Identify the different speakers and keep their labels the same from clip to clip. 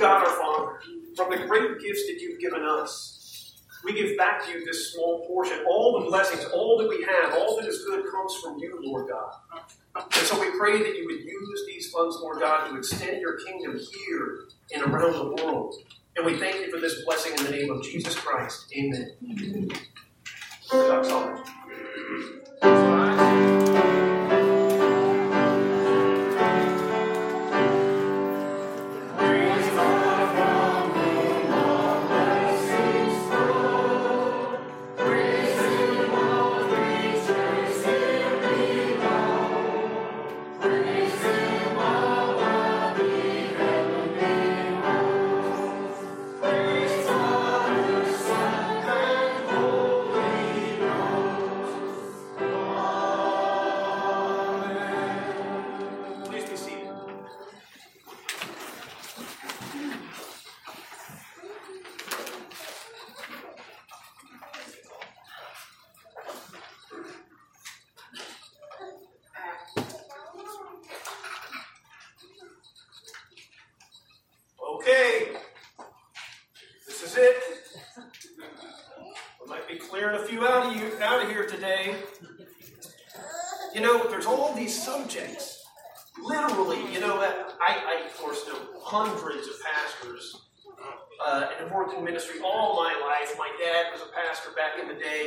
Speaker 1: God our Father, from the great gifts that you've given us, we give back to you this small portion. All the blessings, all that we have, all that is good comes from you, Lord God. And so we pray that you would use these funds, Lord God, to extend your kingdom here and around the world. And we thank you for this blessing in the name of Jesus Christ. Amen.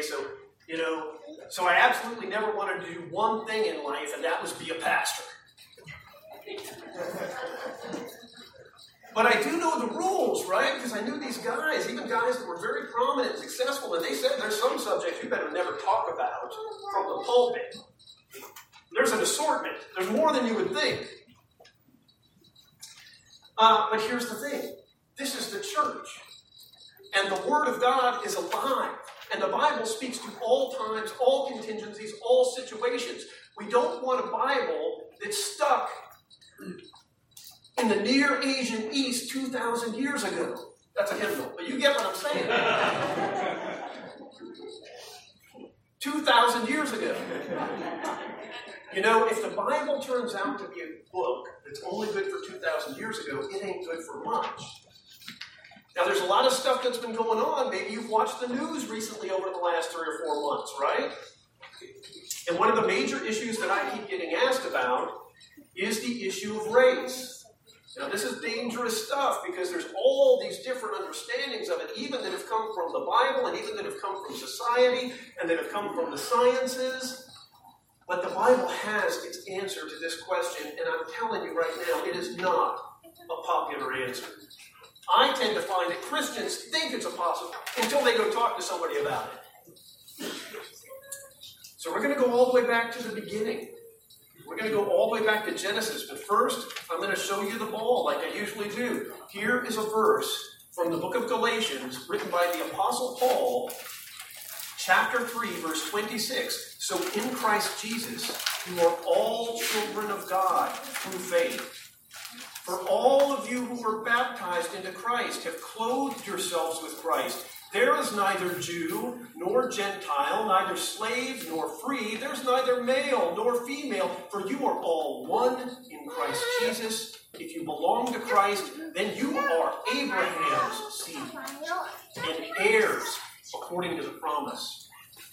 Speaker 1: So you know, so I absolutely never wanted to do one thing in life, and that was be a pastor. But I do know the rules, right? Because I knew these guys, even guys that were very prominent and successful, and they said there's some subjects you better never talk about from the pulpit. There's an assortment, there's more than you would think. Uh, but here's the thing this is the church, and the Word of God is alive. And the Bible speaks to all times, all contingencies, all situations. We don't want a Bible that's stuck in the Near Asian East 2,000 years ago. That's a hymnal, but you get what I'm saying. 2,000 years ago. You know, if the Bible turns out to be a book that's only good for 2,000 years ago, it ain't good for much. Now, there's a lot of stuff that's been going on. Maybe you've watched the news recently over the last three or four months, right? And one of the major issues that I keep getting asked about is the issue of race. Now, this is dangerous stuff because there's all these different understandings of it, even that have come from the Bible and even that have come from society and that have come from the sciences. But the Bible has its answer to this question, and I'm telling you right now, it is not a popular answer. I tend to find that Christians think it's impossible until they go talk to somebody about it. So we're going to go all the way back to the beginning. We're going to go all the way back to Genesis. But first, I'm going to show you the ball like I usually do. Here is a verse from the book of Galatians written by the Apostle Paul, chapter 3, verse 26. So in Christ Jesus, you are all children of God through faith. For all of you who were baptized into Christ have clothed yourselves with Christ. There is neither Jew nor Gentile, neither slave nor free. There's neither male nor female, for you are all one in Christ Jesus. If you belong to Christ, then you are Abraham's seed and heirs according to the promise.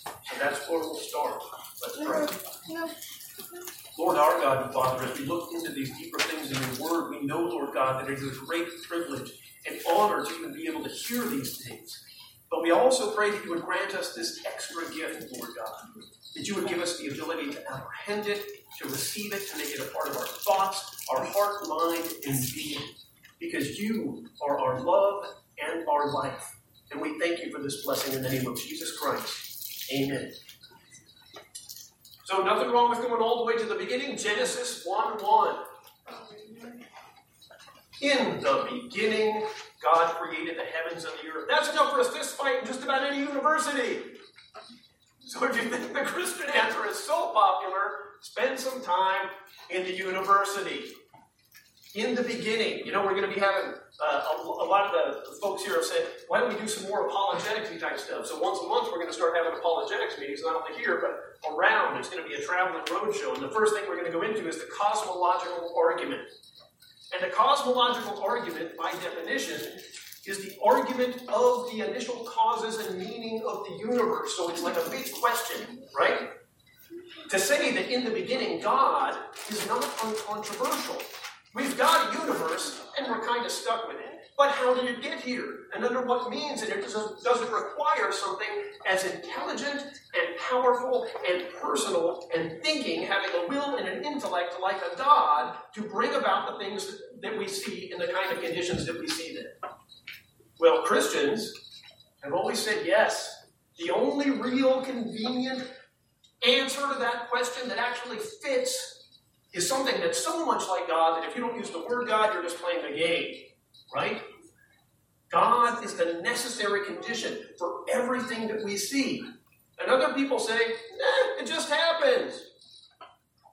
Speaker 1: So that's where we'll start. Let's pray. Lord our God and Father, as we look into these deeper things in your word, we know, Lord God, that it is a great privilege and honor to even be able to hear these things. But we also pray that you would grant us this extra gift, Lord God, that you would give us the ability to apprehend it, to receive it, to make it a part of our thoughts, our heart, mind, and being. Because you are our love and our life. And we thank you for this blessing in the name of Jesus Christ. Amen. So nothing wrong with going all the way to the beginning. Genesis 1 1. In the beginning, God created the heavens and the earth. That's enough for a fist fight in just about any university. So if you think the Christian answer is so popular, spend some time in the university in the beginning, you know, we're going to be having uh, a, a, lot of the, the, folks here have said, why don't we do some more apologetics type stuff? So once a month, we're going to start having apologetics meetings, not only here, but around. It's going to be a traveling road show. And the first thing we're going to go into is the cosmological argument. And the cosmological argument, by definition, is the argument of the initial causes and meaning of the universe. So it's like a big question, right? To say that in the beginning God is not uncontroversial. We've got a universe and we're kind of stuck with it. But how did it get here? And under what means? And it does, does it require something as intelligent and powerful and personal and thinking, having a will and an intellect like a God to bring about the things that we see in the kind of conditions that we see them? Well, Christians have always said yes. The only real convenient answer to that question that actually fits is something that's so much like God that if you don't use the word God, you're just playing the game, right? God is the necessary condition for everything that we see. And other people say, eh, it just happens.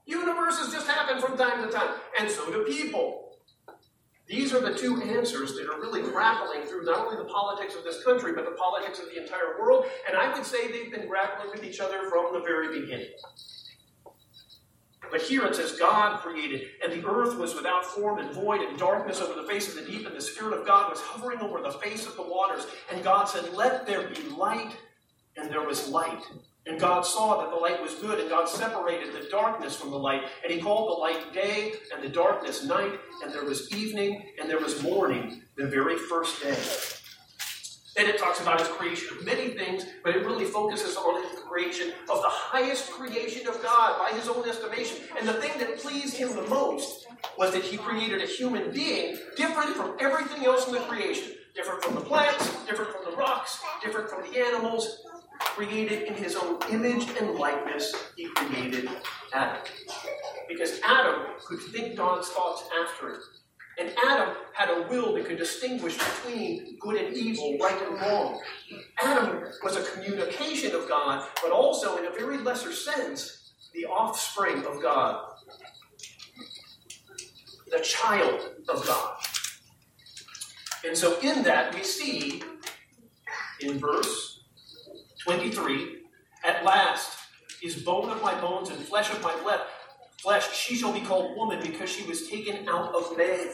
Speaker 1: Universes just happen from time to time, and so do people. These are the two answers that are really grappling through not only the politics of this country, but the politics of the entire world. And I would say they've been grappling with each other from the very beginning. But here it says, God created, and the earth was without form and void, and darkness over the face of the deep, and the Spirit of God was hovering over the face of the waters. And God said, Let there be light, and there was light. And God saw that the light was good, and God separated the darkness from the light. And He called the light day, and the darkness night, and there was evening, and there was morning, the very first day. Then it talks about His creation of many things, but it really focuses on His creation of the highest creation of God by His own estimation. And the thing that pleased Him the most was that He created a human being different from everything else in the creation. Different from the plants, different from the rocks, different from the animals, created in his own image and likeness, he created Adam. Because Adam could think God's thoughts after it. And Adam had a will that could distinguish between good and evil, right and wrong. Adam was a communication of God, but also, in a very lesser sense, the offspring of God, the child of God. And so, in that, we see in verse 23 At last is bone of my bones and flesh of my flesh. Flesh, she shall be called woman because she was taken out of man.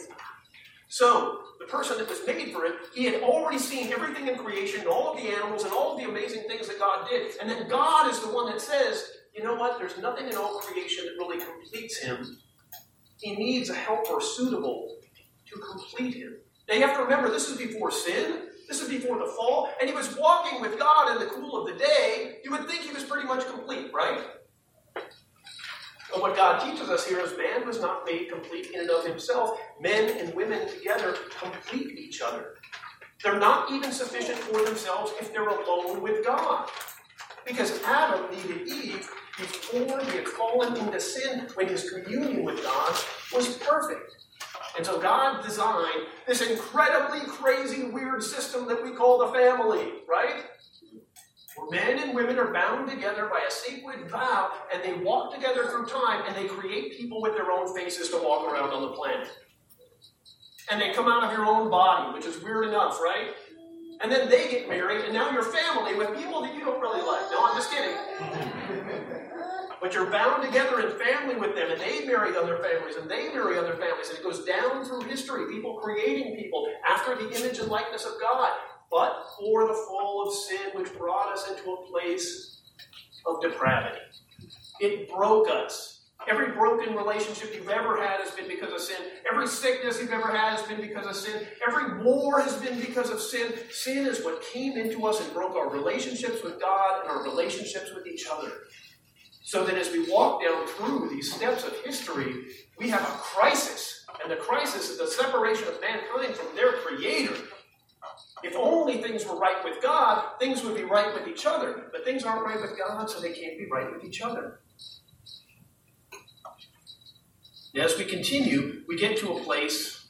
Speaker 1: So, the person that was made for it, he had already seen everything in creation, all of the animals, and all of the amazing things that God did. And then God is the one that says, you know what? There's nothing in all creation that really completes him. He needs a helper suitable to complete him. Now, you have to remember, this is before sin. This is before the fall, and he was walking with God in the cool of the day. You would think he was pretty much complete, right? But what God teaches us here is man was not made complete in and of himself. Men and women together complete each other. They're not even sufficient for themselves if they're alone with God. Because Adam needed Eve before he had fallen into sin when his communion with God was perfect. And so God designed this incredibly crazy, weird system that we call the family, right? Where men and women are bound together by a sacred vow, and they walk together through time, and they create people with their own faces to walk around on the planet. And they come out of your own body, which is weird enough, right? And then they get married, and now you're family with people that you don't really like. No, I'm just kidding. But you're bound together in family with them, and they marry other families, and they marry other families, and it goes down through history, people creating people after the image and likeness of God. But for the fall of sin, which brought us into a place of depravity, it broke us. Every broken relationship you've ever had has been because of sin. Every sickness you've ever had has been because of sin. Every war has been because of sin. Sin is what came into us and broke our relationships with God and our relationships with each other. So that as we walk down through these steps of history, we have a crisis. And the crisis is the separation of mankind from their creator. If only things were right with God, things would be right with each other. But things aren't right with God, so they can't be right with each other. As we continue, we get to a place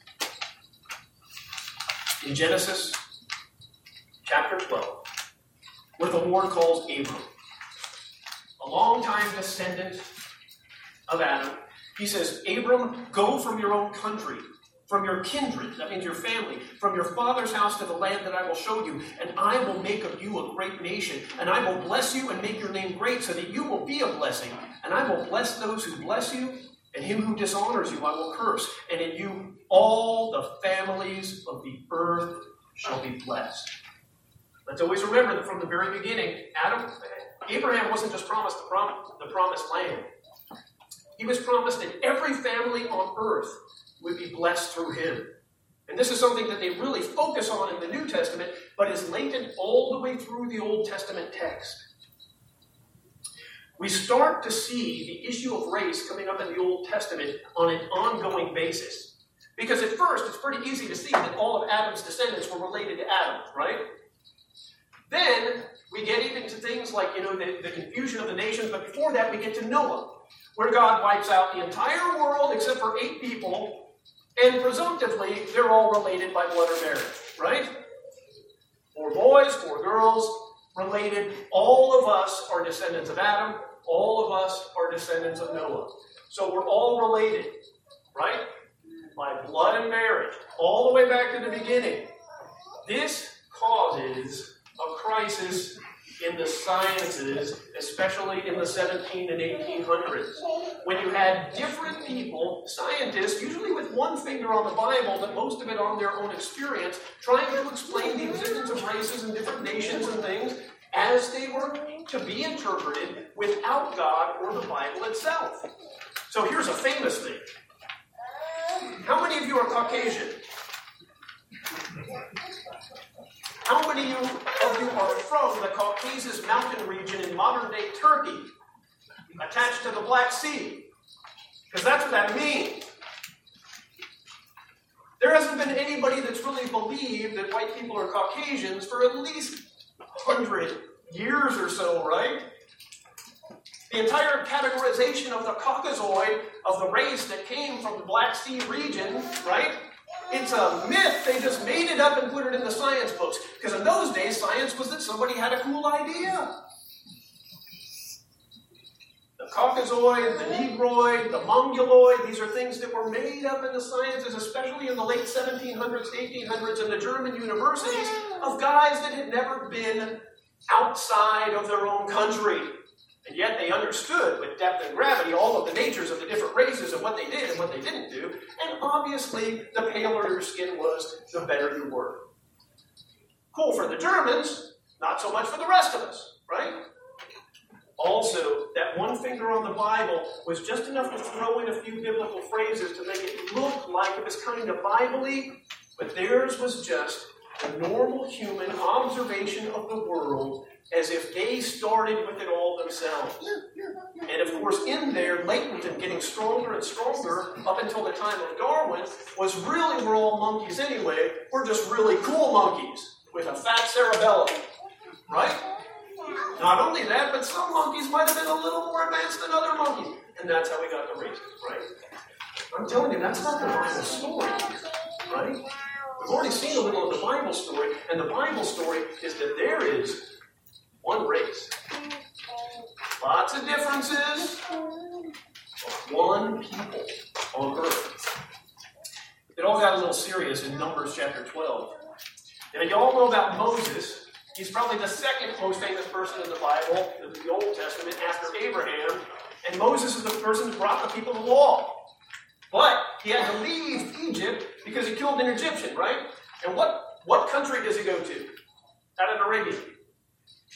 Speaker 1: in Genesis chapter 12 where the Lord calls Abram a long-time descendant of Adam. He says, Abram, go from your own country, from your kindred, that means your family, from your father's house to the land that I will show you, and I will make of you a great nation, and I will bless you and make your name great so that you will be a blessing, and I will bless those who bless you, and him who dishonors you I will curse, and in you all the families of the earth shall be blessed. Let's always remember that from the very beginning, Adam, Abraham wasn't just promised the, prom- the promised land. He was promised that every family on earth would be blessed through him. And this is something that they really focus on in the New Testament, but is latent all the way through the Old Testament text. We start to see the issue of race coming up in the Old Testament on an ongoing basis. Because at first, it's pretty easy to see that all of Adam's descendants were related to Adam, right? Then we get even to things like, you know, the, the confusion of the nations, but before that, we get to Noah, where God wipes out the entire world except for eight people, and presumptively, they're all related by blood or marriage, right? Four boys, four girls, related. All of us are descendants of Adam. All of us are descendants of Noah. So we're all related, right? By blood and marriage, all the way back to the beginning. This causes a crisis in the sciences, especially in the 17 and 1800s, when you had different people, scientists, usually with one finger on the Bible, but most of it on their own experience, trying to explain the existence of races and different nations and things as they were to be interpreted without God or the Bible itself. So here's a famous thing. How many of you are Caucasian? How many of you are from the Caucasus mountain region in modern day Turkey, attached to the Black Sea? Because that's what that means. There hasn't been anybody that's really believed that white people are Caucasians for at least 100 years or so, right? The entire categorization of the Caucasoid, of the race that came from the Black Sea region, right? It's a myth. They just made it up and put it in the science books. Because in those days, science was that somebody had a cool idea. Caucasoid, the Negroid, the Mongoloid, these are things that were made up in the sciences, especially in the late 1700s, 1800s, in the German universities, of guys that had never been outside of their own country. And yet they understood with depth and gravity all of the natures of the different races and what they did and what they didn't do. And obviously, the paler your skin was, the better you were. Cool for the Germans, not so much for the rest of us, right? Also, that one finger on the Bible was just enough to throw in a few biblical phrases to make it look like it was kind of Bible but theirs was just a normal human observation of the world as if they started with it all themselves. And of course, in there, latent and getting stronger and stronger up until the time of Darwin, was really we're all monkeys anyway. We're just really cool monkeys with a fat cerebellum. Right? Not only that, but some monkeys might have been a little more advanced than other monkeys. And that's how we got the races, right? I'm telling you, that's not the Bible story, right? We've already seen a little of the Bible story, and the Bible story is that there is one race. Lots of differences, one people on earth. It all got a little serious in Numbers chapter 12. Now, you all know about Moses. He's probably the second most famous person in the Bible, in the Old Testament, after Abraham. And Moses is the person who brought the people the law. But he had to leave Egypt because he killed an Egyptian, right? And what, what country does he go to? Out of Arabia.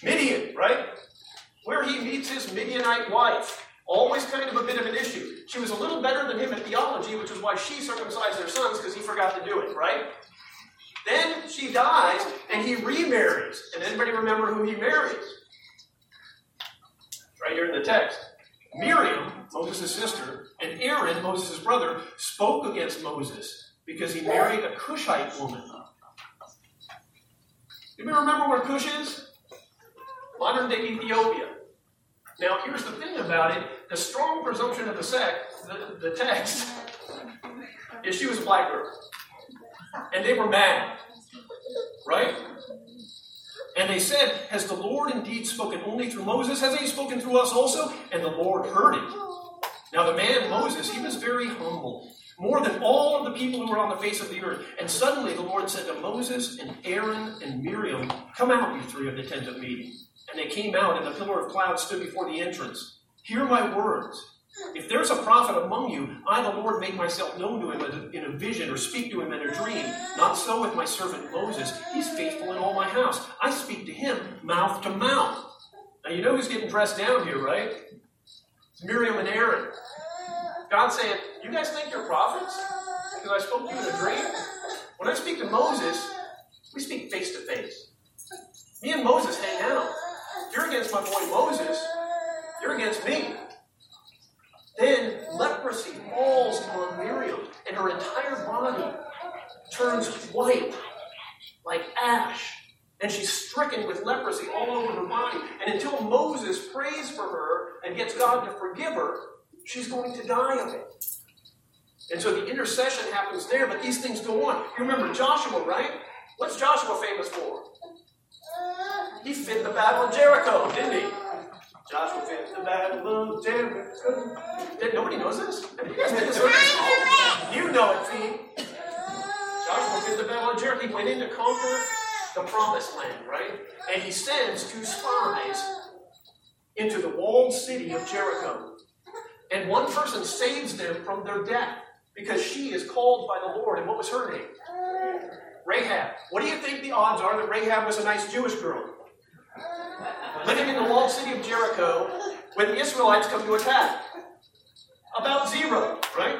Speaker 1: Midian, right? Where he meets his Midianite wife. Always kind of a bit of an issue. She was a little better than him at theology, which is why she circumcised their sons because he forgot to do it, right? Then she dies and he remarries. And anybody remember who he marries? Right here in the text. Miriam, Moses' sister, and Aaron, Moses' brother, spoke against Moses because he married a Cushite woman. You remember where Cush is? modern day Ethiopia. Now, here's the thing about it the strong presumption of the, sect, the, the text, is she was a black girl. And they were mad. Right? And they said, Has the Lord indeed spoken only through Moses? Has he spoken through us also? And the Lord heard it. Now, the man Moses, he was very humble, more than all of the people who were on the face of the earth. And suddenly the Lord said to Moses and Aaron and Miriam, Come out, you three, of the tent of meeting. And they came out, and the pillar of cloud stood before the entrance. Hear my words. If there's a prophet among you, I, the Lord, make myself known to him in a vision or speak to him in a dream. Not so with my servant Moses. He's faithful in all my house. I speak to him mouth to mouth. Now, you know who's getting dressed down here, right? It's Miriam and Aaron. God saying, You guys think you're prophets? Because I spoke to you in a dream? When I speak to Moses, we speak face to face. Me and Moses hang out. You're against my boy Moses. You're against me. Then leprosy falls on Miriam, and her entire body turns white, like ash. And she's stricken with leprosy all over her body. And until Moses prays for her and gets God to forgive her, she's going to die of it. And so the intercession happens there, but these things go on. You remember Joshua, right? What's Joshua famous for? He fit the battle of Jericho, didn't he? Joshua fit the battle of Jericho. Did, nobody knows this? Have you guys been to service? You know it, Pete. Joshua fit the battle of Jericho. He went in to conquer the promised land, right? And he sends two spies into the walled city of Jericho. And one person saves them from their death because she is called by the Lord. And what was her name? Rahab. What do you think the odds are that Rahab was a nice Jewish girl? Living in the walled city of Jericho when the Israelites come to attack. About zero, right?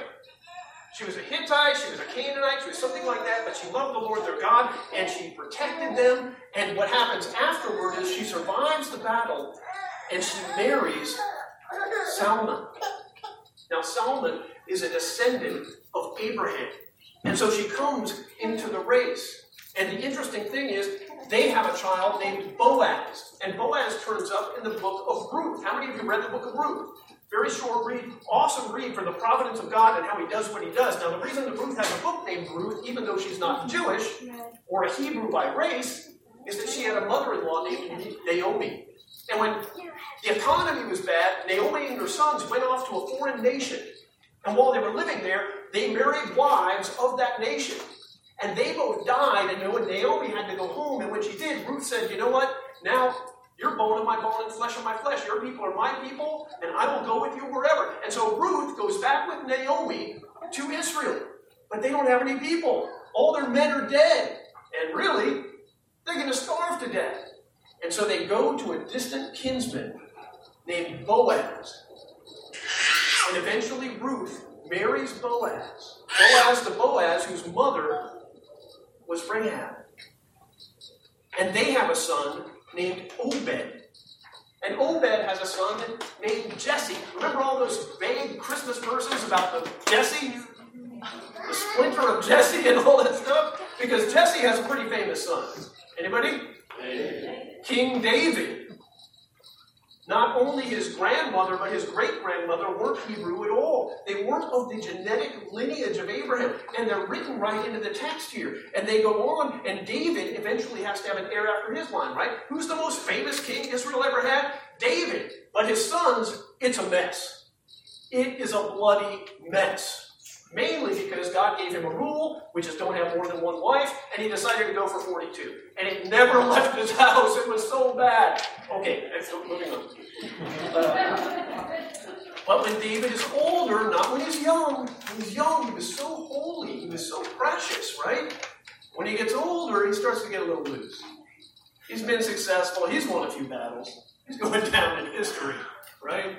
Speaker 1: She was a Hittite, she was a Canaanite, she was something like that, but she loved the Lord their God and she protected them. And what happens afterward is she survives the battle and she marries Salmon. Now, Salmon is a descendant of Abraham. And so she comes into the race. And the interesting thing is, they have a child named Boaz. And Boaz turns up in the book of Ruth. How many of you read the book of Ruth? Very short read, awesome read for the providence of God and how he does what he does. Now, the reason that Ruth has a book named Ruth, even though she's not Jewish or a Hebrew by race, is that she had a mother in law named Naomi. And when the economy was bad, Naomi and her sons went off to a foreign nation. And while they were living there, they married wives of that nation. And they both died, and Naomi had to go home. And when she did, Ruth said, You know what? Now you're bone of my bone and flesh of my flesh. Your people are my people, and I will go with you wherever. And so Ruth goes back with Naomi to Israel. But they don't have any people. All their men are dead. And really, they're going to starve to death. And so they go to a distant kinsman named Boaz. And eventually Ruth marries Boaz. Boaz to Boaz, whose mother was Rahab. And they have a son named Obed. And Obed has a son named Jesse. Remember all those vague Christmas verses about the Jesse? The splinter of Jesse and all that stuff? Because Jesse has a pretty famous son. Anybody? King David. Not only his grandmother, but his great grandmother weren't Hebrew at all. They weren't of the genetic lineage of Abraham. And they're written right into the text here. And they go on, and David eventually has to have an heir after his line, right? Who's the most famous king Israel ever had? David. But his sons, it's a mess. It is a bloody mess. Mainly because God gave him a rule, which is don't have more than one wife, and he decided to go for 42. And it never left his house. It was so bad. Okay, moving on. Uh, but when David is older, not when he's young, when he's young, he was so holy, he was so precious, right? When he gets older, he starts to get a little loose. He's been successful, he's won a few battles, he's going down in history, right?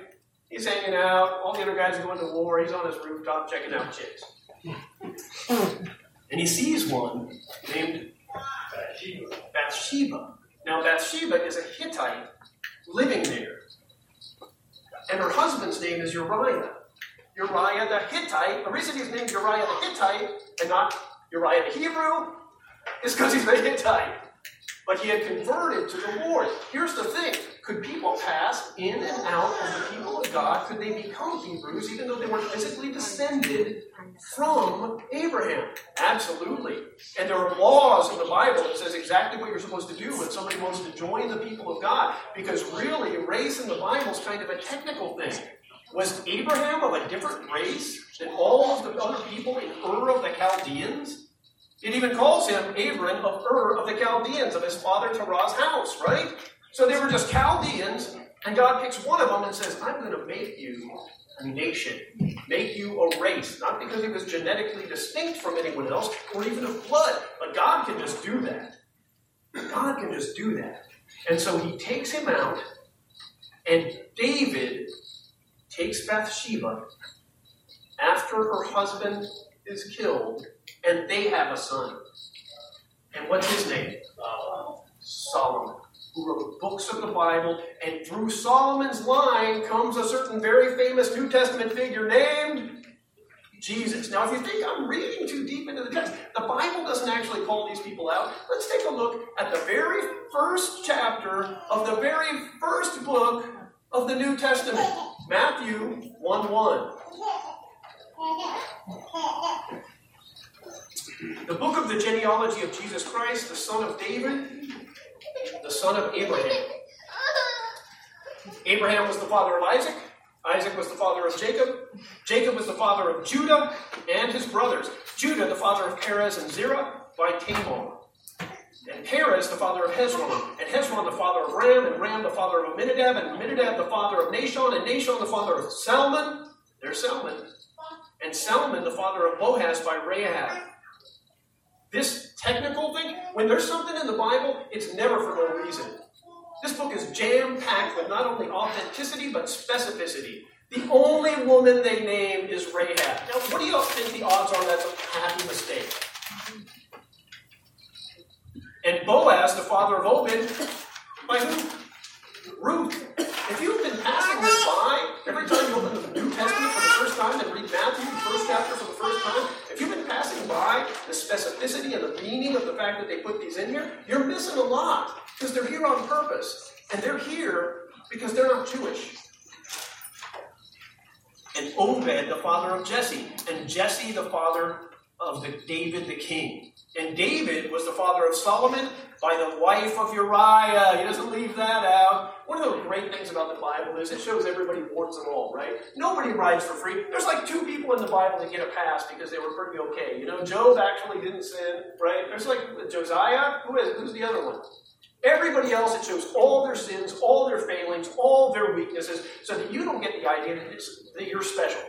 Speaker 1: He's hanging out, all the other guys are going to war, he's on his rooftop checking out chicks. And he sees one named Bathsheba. Now, Bathsheba is a Hittite living there. And her husband's name is Uriah. Uriah the Hittite. The reason he's named Uriah the Hittite and not Uriah the Hebrew is because he's a Hittite. But he had converted to the Lord. Here's the thing could people pass in and out of the people of God? Could they become Hebrews even though they weren't physically descended from Abraham? Absolutely. And there are laws in the Bible that says exactly what you're supposed to do when somebody wants to join the people of God. Because really, race in the Bible is kind of a technical thing. Was Abraham of a different race than all of the other people in Ur of the Chaldeans? It even calls him Abram of Ur of the Chaldeans, of his father Terah's house, right? So they were just Chaldeans, and God picks one of them and says, I'm going to make you a nation, make you a race, not because he was genetically distinct from anyone else or even of blood, but God can just do that. God can just do that. And so he takes him out, and David takes Bathsheba after her husband is killed, and they have a son. And what's his name? Solomon, who wrote books of the Bible, and through Solomon's line comes a certain very famous New Testament figure named Jesus. Now, if you think I'm reading too deep into the text, the Bible doesn't actually call these people out. Let's take a look at the very first chapter of the very first book of the New Testament Matthew 1 1. The book of the genealogy of Jesus Christ, the son of David, the son of Abraham. Abraham was the father of Isaac. Isaac was the father of Jacob. Jacob was the father of Judah and his brothers. Judah, the father of Perez and Zerah by Tamar. And Perez, the father of Hezron. And Hezron, the father of Ram. And Ram, the father of Amminadab. And Amminadab, the father of Nahshon. And Nahshon, the father of Salmon. There's Salmon. And Salmon, the father of Boaz by Rahab. This technical thing, when there's something in the Bible, it's never for no reason. This book is jam packed with not only authenticity but specificity. The only woman they name is Rahab. Now, what do you think the odds are that's a happy mistake? And Boaz, the father of Obed, by who? Ruth. If you've been passing this by every time you open the New Testament for the first time and read Matthew, the first chapter for the first time, if you've been passing by the specificity and the meaning of the fact that they put these in here, you're missing a lot because they're here on purpose. And they're here because they're not Jewish. And Obed, the father of Jesse, and Jesse, the father of the David the king. And David was the father of Solomon by the wife of Uriah. He doesn't leave that out. One of the great things about the Bible is it shows everybody warts and all, right? Nobody rides for free. There's like two people in the Bible that get a pass because they were pretty okay. You know, Job actually didn't sin, right? There's like Josiah. Who is? Who's the other one? Everybody else, it shows all their sins, all their failings, all their weaknesses, so that you don't get the idea that, that you're special.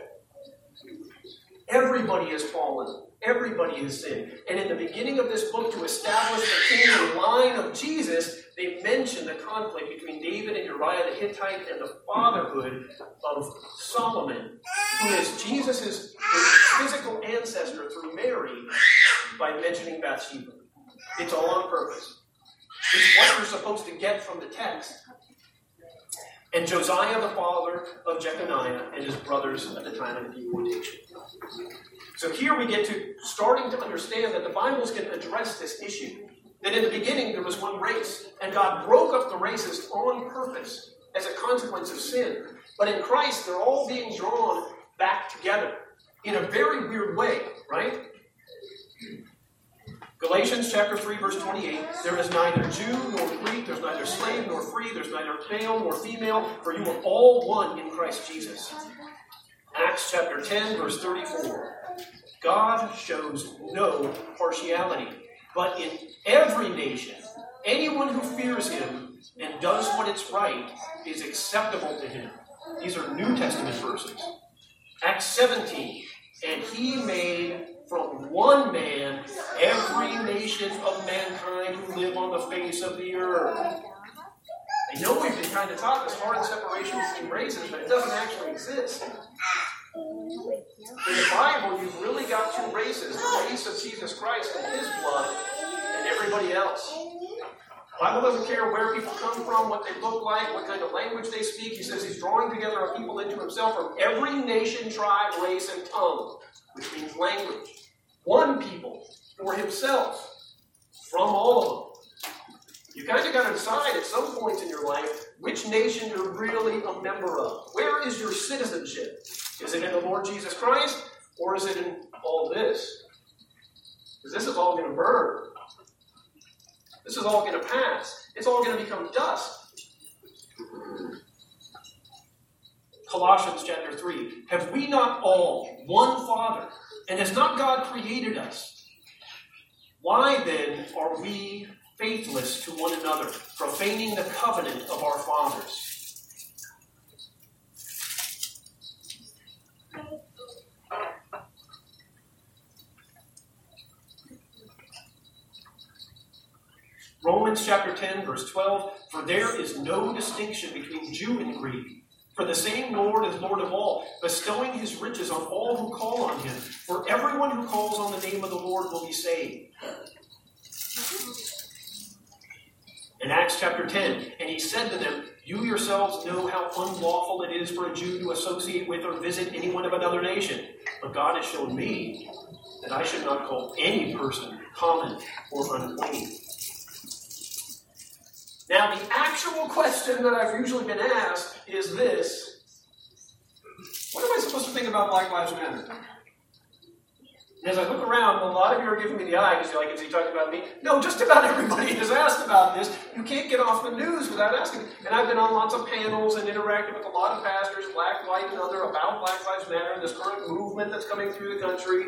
Speaker 1: Everybody has fallen. Everybody has sinned. And in the beginning of this book, to establish the line of Jesus, they mention the conflict between David and Uriah the Hittite and the fatherhood of Solomon, who is Jesus' physical ancestor through Mary by mentioning Bathsheba. It's all on purpose. It's what you're supposed to get from the text. And Josiah, the father of Jeconiah, and his brothers at the time of the deportation. So here we get to starting to understand that the Bibles can address this issue. That in the beginning there was one race, and God broke up the races on purpose as a consequence of sin. But in Christ, they're all being drawn back together in a very weird way, right? Galatians chapter 3, verse 28 There is neither Jew nor Greek, there's neither slave nor free, there's neither male nor female, for you are all one in Christ Jesus. Acts chapter 10, verse 34 God shows no partiality, but in every nation, anyone who fears him and does what is right is acceptable to him. These are New Testament verses. Acts 17, and he made from one man every nation of mankind who live on the face of the earth. I know we've been kind of taught this hard separation between races, but it doesn't actually exist. In the Bible, you've really got two races the race of Jesus Christ and his blood, and everybody else. The Bible doesn't care where people come from, what they look like, what kind of language they speak. He says he's drawing together a people into himself from every nation, tribe, race, and tongue, which means language. One people for himself from all of them. You kind of got to decide at some point in your life which nation you're really a member of. Where is your citizenship? Is it in the Lord Jesus Christ or is it in all this? Because this is all going to burn. This is all going to pass. It's all going to become dust. Colossians chapter 3. Have we not all one Father? And has not God created us? Why then are we faithless to one another, profaning the covenant of our fathers? Romans chapter 10, verse 12 For there is no distinction between Jew and Greek. For the same Lord is Lord of all, bestowing his riches on all who call on him. For everyone who calls on the name of the Lord will be saved. In Acts chapter 10, and he said to them, You yourselves know how unlawful it is for a Jew to associate with or visit anyone of another nation. But God has shown me that I should not call any person common or unclean. Now, the actual question that I've usually been asked is this What am I supposed to think about Black Lives Matter? And as I look around, a lot of you are giving me the eye because you're like, is he talking about me? No, just about everybody has asked about this. You can't get off the news without asking. And I've been on lots of panels and interacted with a lot of pastors, black, white, and other, about Black Lives Matter and this current movement that's coming through the country.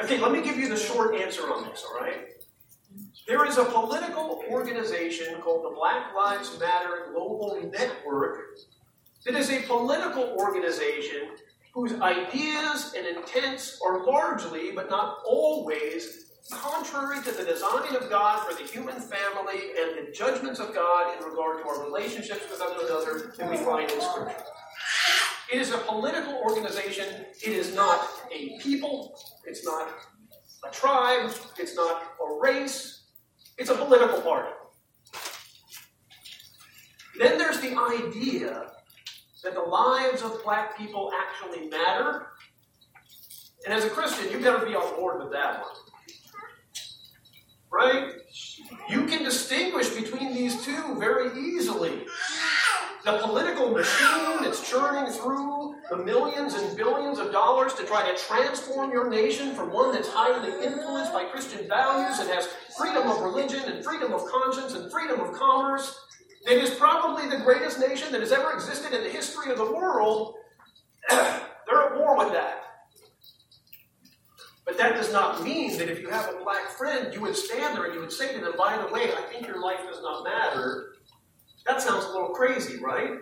Speaker 1: Okay, let me give you the short answer on this, all right? There is a political organization called the Black Lives Matter Global Network that is a political organization whose ideas and intents are largely, but not always, contrary to the design of God for the human family and the judgments of God in regard to our relationships with one another that we find in Scripture. It is a political organization. It is not a people. It's not a tribe. It's not a race. It's a political party. Then there's the idea that the lives of black people actually matter. And as a Christian, you better be on board with that one. Right? You can distinguish between these two very easily. The political machine that's churning through the millions and billions of dollars to try to transform your nation from one that's highly influenced by Christian values and has freedom of religion and freedom of conscience and freedom of commerce it is probably the greatest nation that has ever existed in the history of the world. They're at war with that. But that does not mean that if you have a black friend, you would stand there and you would say to them, by the way, I think your life does not matter. That sounds a little crazy, right?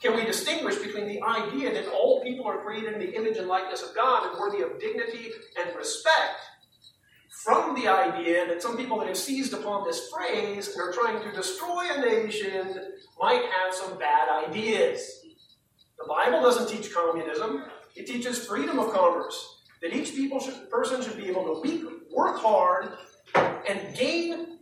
Speaker 1: Can we distinguish between the idea that all people are created in the image and likeness of God and worthy of dignity and respect from the idea that some people that have seized upon this phrase and are trying to destroy a nation might have some bad ideas. The Bible doesn't teach communism, it teaches freedom of commerce. That each should, person should be able to work hard and gain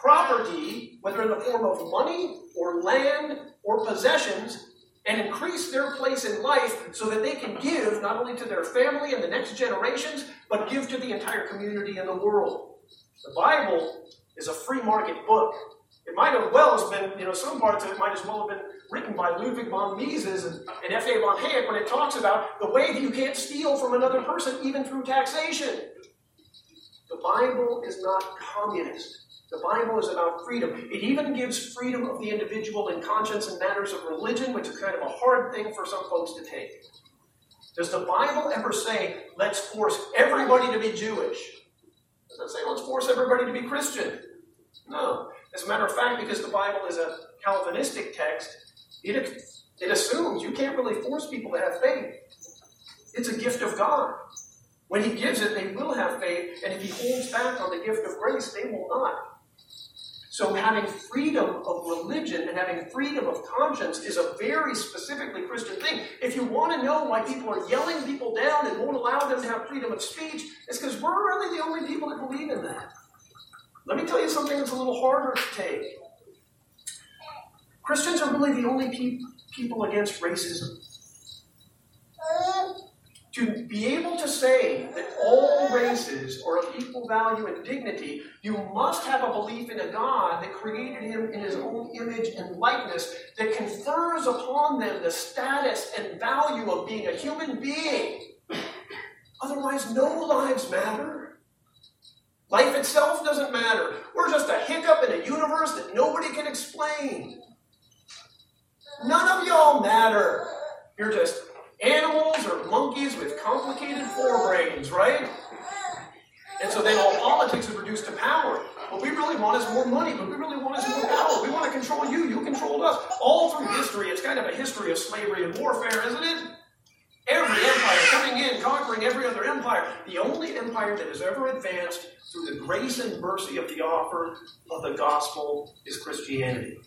Speaker 1: property, whether in the form of money or land or possessions, and increase their place in life so that they can give not only to their family and the next generations, but give to the entire community and the world. The Bible is a free market book. It might have well have been, you know, some parts of it might as well have been written by Ludwig von Mises and, and F.A. von Hayek when it talks about the way that you can't steal from another person even through taxation. The Bible is not communist. The Bible is about freedom. It even gives freedom of the individual in conscience and matters of religion, which is kind of a hard thing for some folks to take. Does the Bible ever say, let's force everybody to be Jewish? Does it say, let's force everybody to be Christian? No. As a matter of fact, because the Bible is a Calvinistic text, it, it assumes you can't really force people to have faith. It's a gift of God. When He gives it, they will have faith, and if He holds back on the gift of grace, they will not. So having freedom of religion and having freedom of conscience is a very specifically Christian thing. If you want to know why people are yelling people down and won't allow them to have freedom of speech, it's because we're really the only people that believe in that. Let me tell you something that's a little harder to take. Christians are really the only pe- people against racism to be able to say that all races are of equal value and dignity, you must have a belief in a God that created him in his own image and likeness, that confers upon them the status and value of being a human being. Otherwise, no lives matter. Life itself doesn't matter. We're just a hiccup in a universe that nobody can explain. None of y'all matter. You're just animals or monkeys with complicated forebrains, right? And so then all politics is reduced to power. What we really want is more money, but we really want is more power. We want to control you, you controlled us. All through history, it's kind of a history of slavery and warfare, isn't it? Every empire coming in, conquering every other empire. The only empire that has ever advanced through the grace and mercy of the offer of the gospel is Christianity.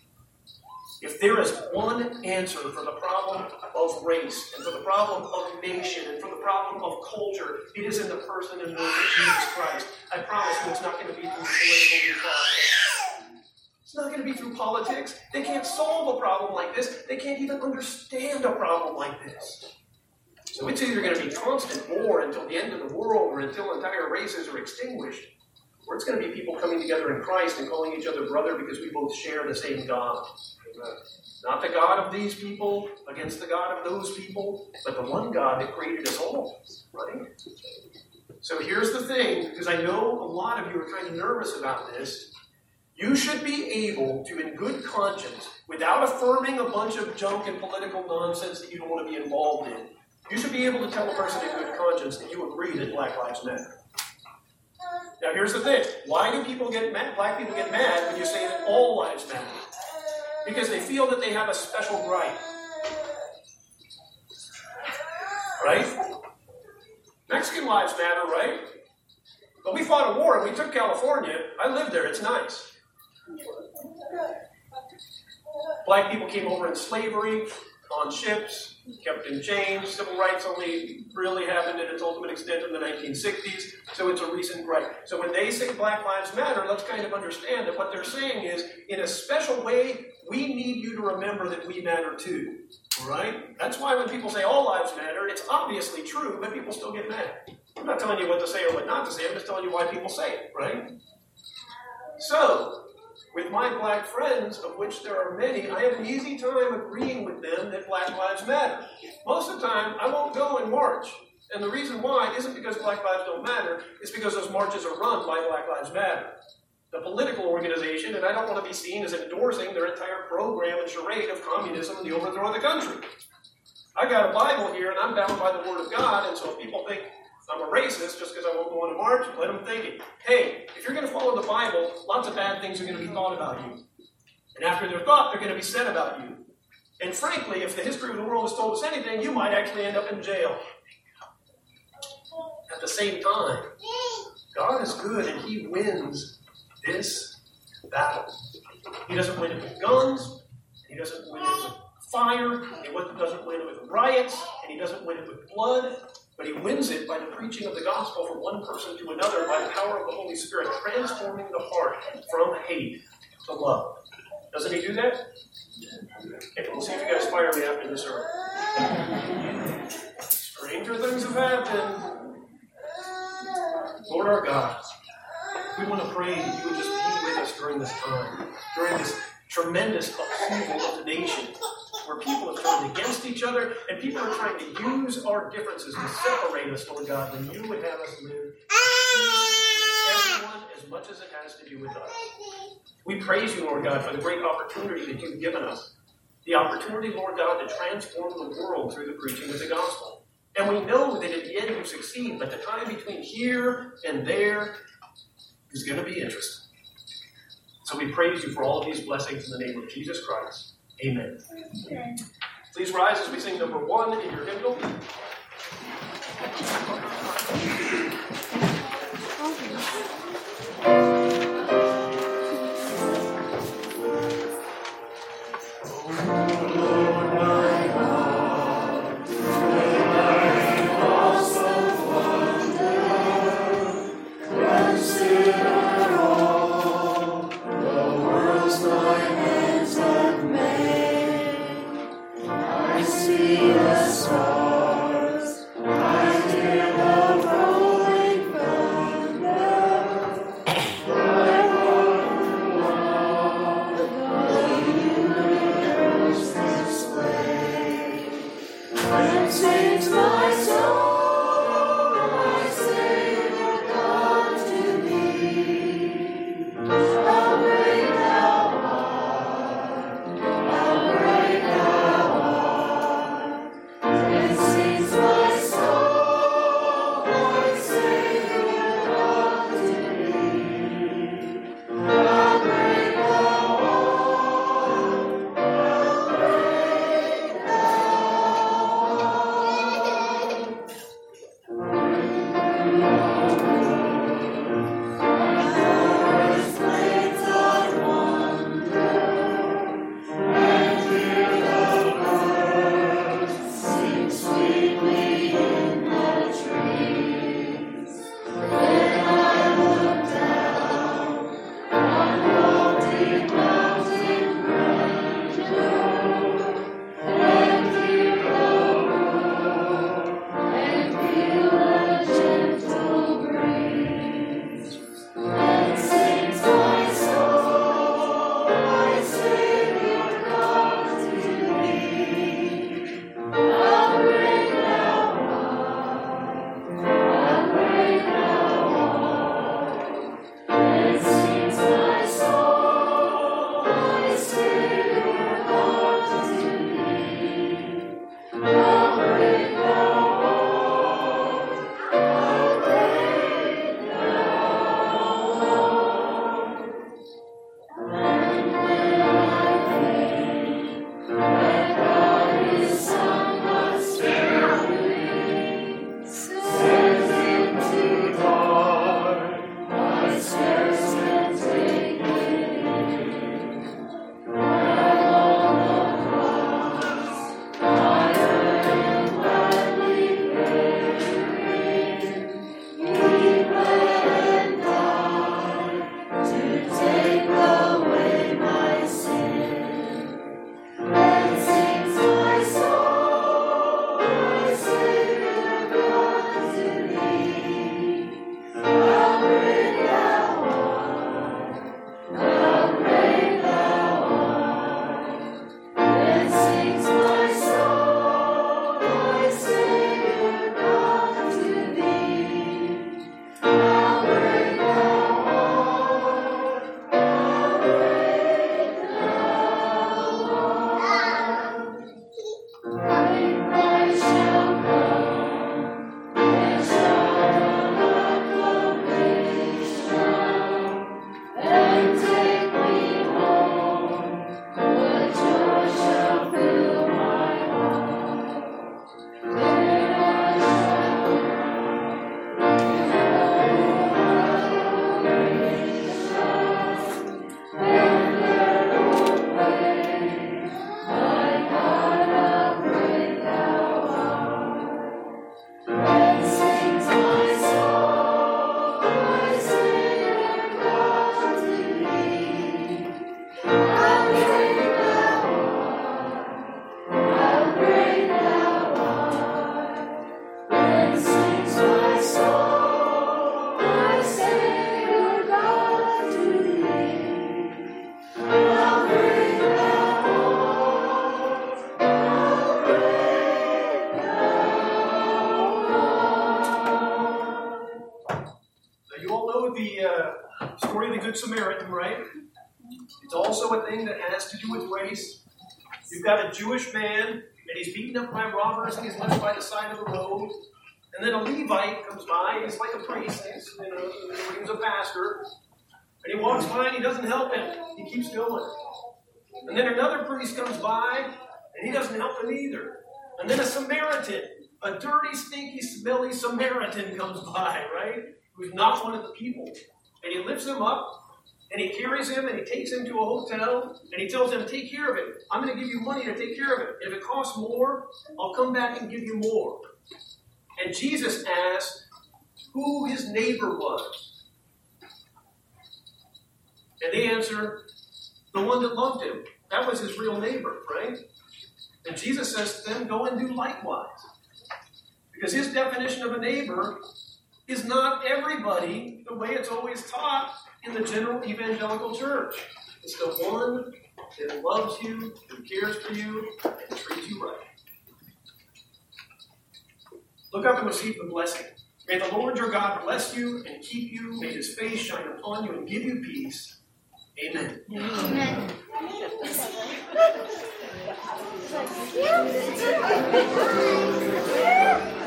Speaker 1: If there is one answer for the problem of race, and for the problem of nation, and for the problem of culture, it is in the person and work of Jesus Christ. I promise you it's not going to be through political process. It's not going to be through politics. They can't solve a problem like this. They can't even understand a problem like this. So it's either going to be constant war until the end of the world or until entire races are extinguished, or it's going to be people coming together in Christ and calling each other brother because we both share the same God. Not the God of these people against the God of those people, but the one God that created us all. Right? So here's the thing, because I know a lot of you are kind of nervous about this. You should be able to, in good conscience, without affirming a bunch of junk and political nonsense that you don't want to be involved in, you should be able to tell a person in good conscience that you agree that Black Lives Matter. Now, here's the thing: why do people get mad? Black people get mad when you say that all lives matter because they feel that they have a special right. Right? Mexican lives matter, right? But we fought a war and we took California. I lived there, it's nice. Black people came over in slavery, on ships, kept in chains. Civil rights only really happened at its ultimate extent in the 1960s, so it's a recent right. So when they say Black Lives Matter, let's kind of understand that what they're saying is, in a special way, we need you to remember that we matter too. Right? That's why when people say all lives matter, it's obviously true, but people still get mad. I'm not telling you what to say or what not to say, I'm just telling you why people say it, right? So, with my black friends, of which there are many, I have an easy time agreeing with them that Black Lives Matter. Most of the time, I won't go and march. And the reason why isn't because Black Lives don't matter, it's because those marches are run by Black Lives Matter. The political organization, and I don't want to be seen as endorsing their entire program and charade of communism and the overthrow of the country. I got a Bible here, and I'm bound by the Word of God, and so if people think I'm a racist just because I won't go on a march. Let them think it. Hey, if you're going to follow the Bible, lots of bad things are going to be thought about you. And after they're thought, they're going to be said about you. And frankly, if the history of the world has told us anything, you might actually end up in jail. At the same time, God is good and He wins this battle. He doesn't win it with guns, He doesn't win it with fire, He doesn't win it with riots, and He doesn't win it with blood. But he wins it by the preaching of the gospel from one person to another by the power of the Holy Spirit, transforming the heart from hate to love. Doesn't he do that? Okay, we'll see if you guys fire me after this or Stranger things have happened. Lord our God, we want to pray that you would just be with us during this time, during this tremendous upheaval of the nation where people turned against each other and people are trying to use our differences to separate us, Lord God, when you would have us live everyone as much as it has to do with us. We praise you, Lord God, for the great opportunity that you've given us. The opportunity, Lord God, to transform the world through the preaching of the gospel. And we know that at the end you succeed, but the time between here and there is going to be interesting. So we praise you for all of these blessings in the name of Jesus Christ. Amen. Amen. Please rise as we sing number one in your hymnal. Jewish man, and he's beaten up by robbers, and he's left by the side of the road. And then a Levite comes by, and he's like a priest, he's, you know, he's a pastor. And he walks by, and he doesn't help him. He keeps going. And then another priest comes by, and he doesn't help him either. And then a Samaritan, a dirty, stinky, smelly Samaritan comes by, right? Who's not one of the people. And he lifts him up, and he carries him and he takes him to a hotel and he tells him, Take care of it. I'm going to give you money to take care of it. If it costs more, I'll come back and give you more. And Jesus asked who his neighbor was. And they answer, The one that loved him. That was his real neighbor, right? And Jesus says to them, Go and do likewise. Because his definition of a neighbor is not everybody the way it's always taught in the general evangelical church. It's the one that loves you, who cares for you, and treats you right. Look up and receive the blessing. May the Lord your God bless you and keep you. May his face shine upon you and give you peace. Amen. Amen. Amen.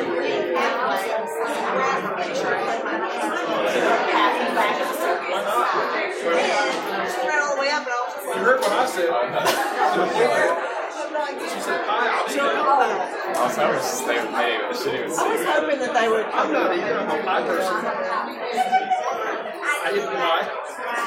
Speaker 2: You heard what I said. She said, "Hi,
Speaker 3: I
Speaker 4: was
Speaker 2: not
Speaker 5: even hoping
Speaker 2: that they would. I'm not a pie person.
Speaker 4: I didn't lie.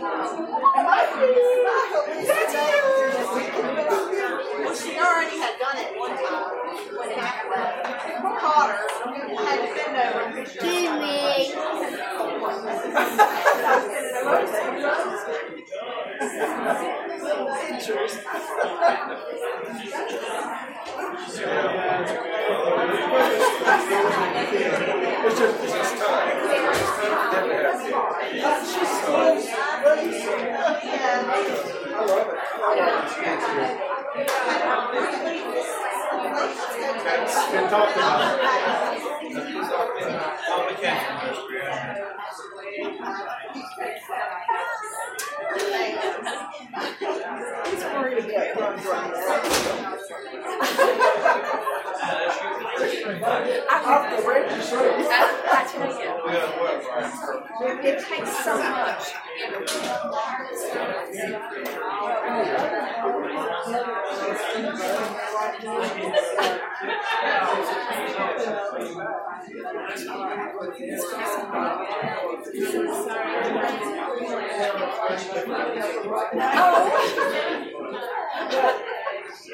Speaker 2: Thank
Speaker 3: you. Well, she already had done it one
Speaker 2: time when Mac left. Potter had to send over pictures.
Speaker 4: it's it's just time.
Speaker 2: She's
Speaker 3: so. I
Speaker 2: love it. I love it. talk to us. About the. I tell you. It takes so much.
Speaker 1: Yeah.
Speaker 2: Oh.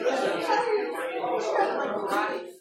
Speaker 2: Saya ingin.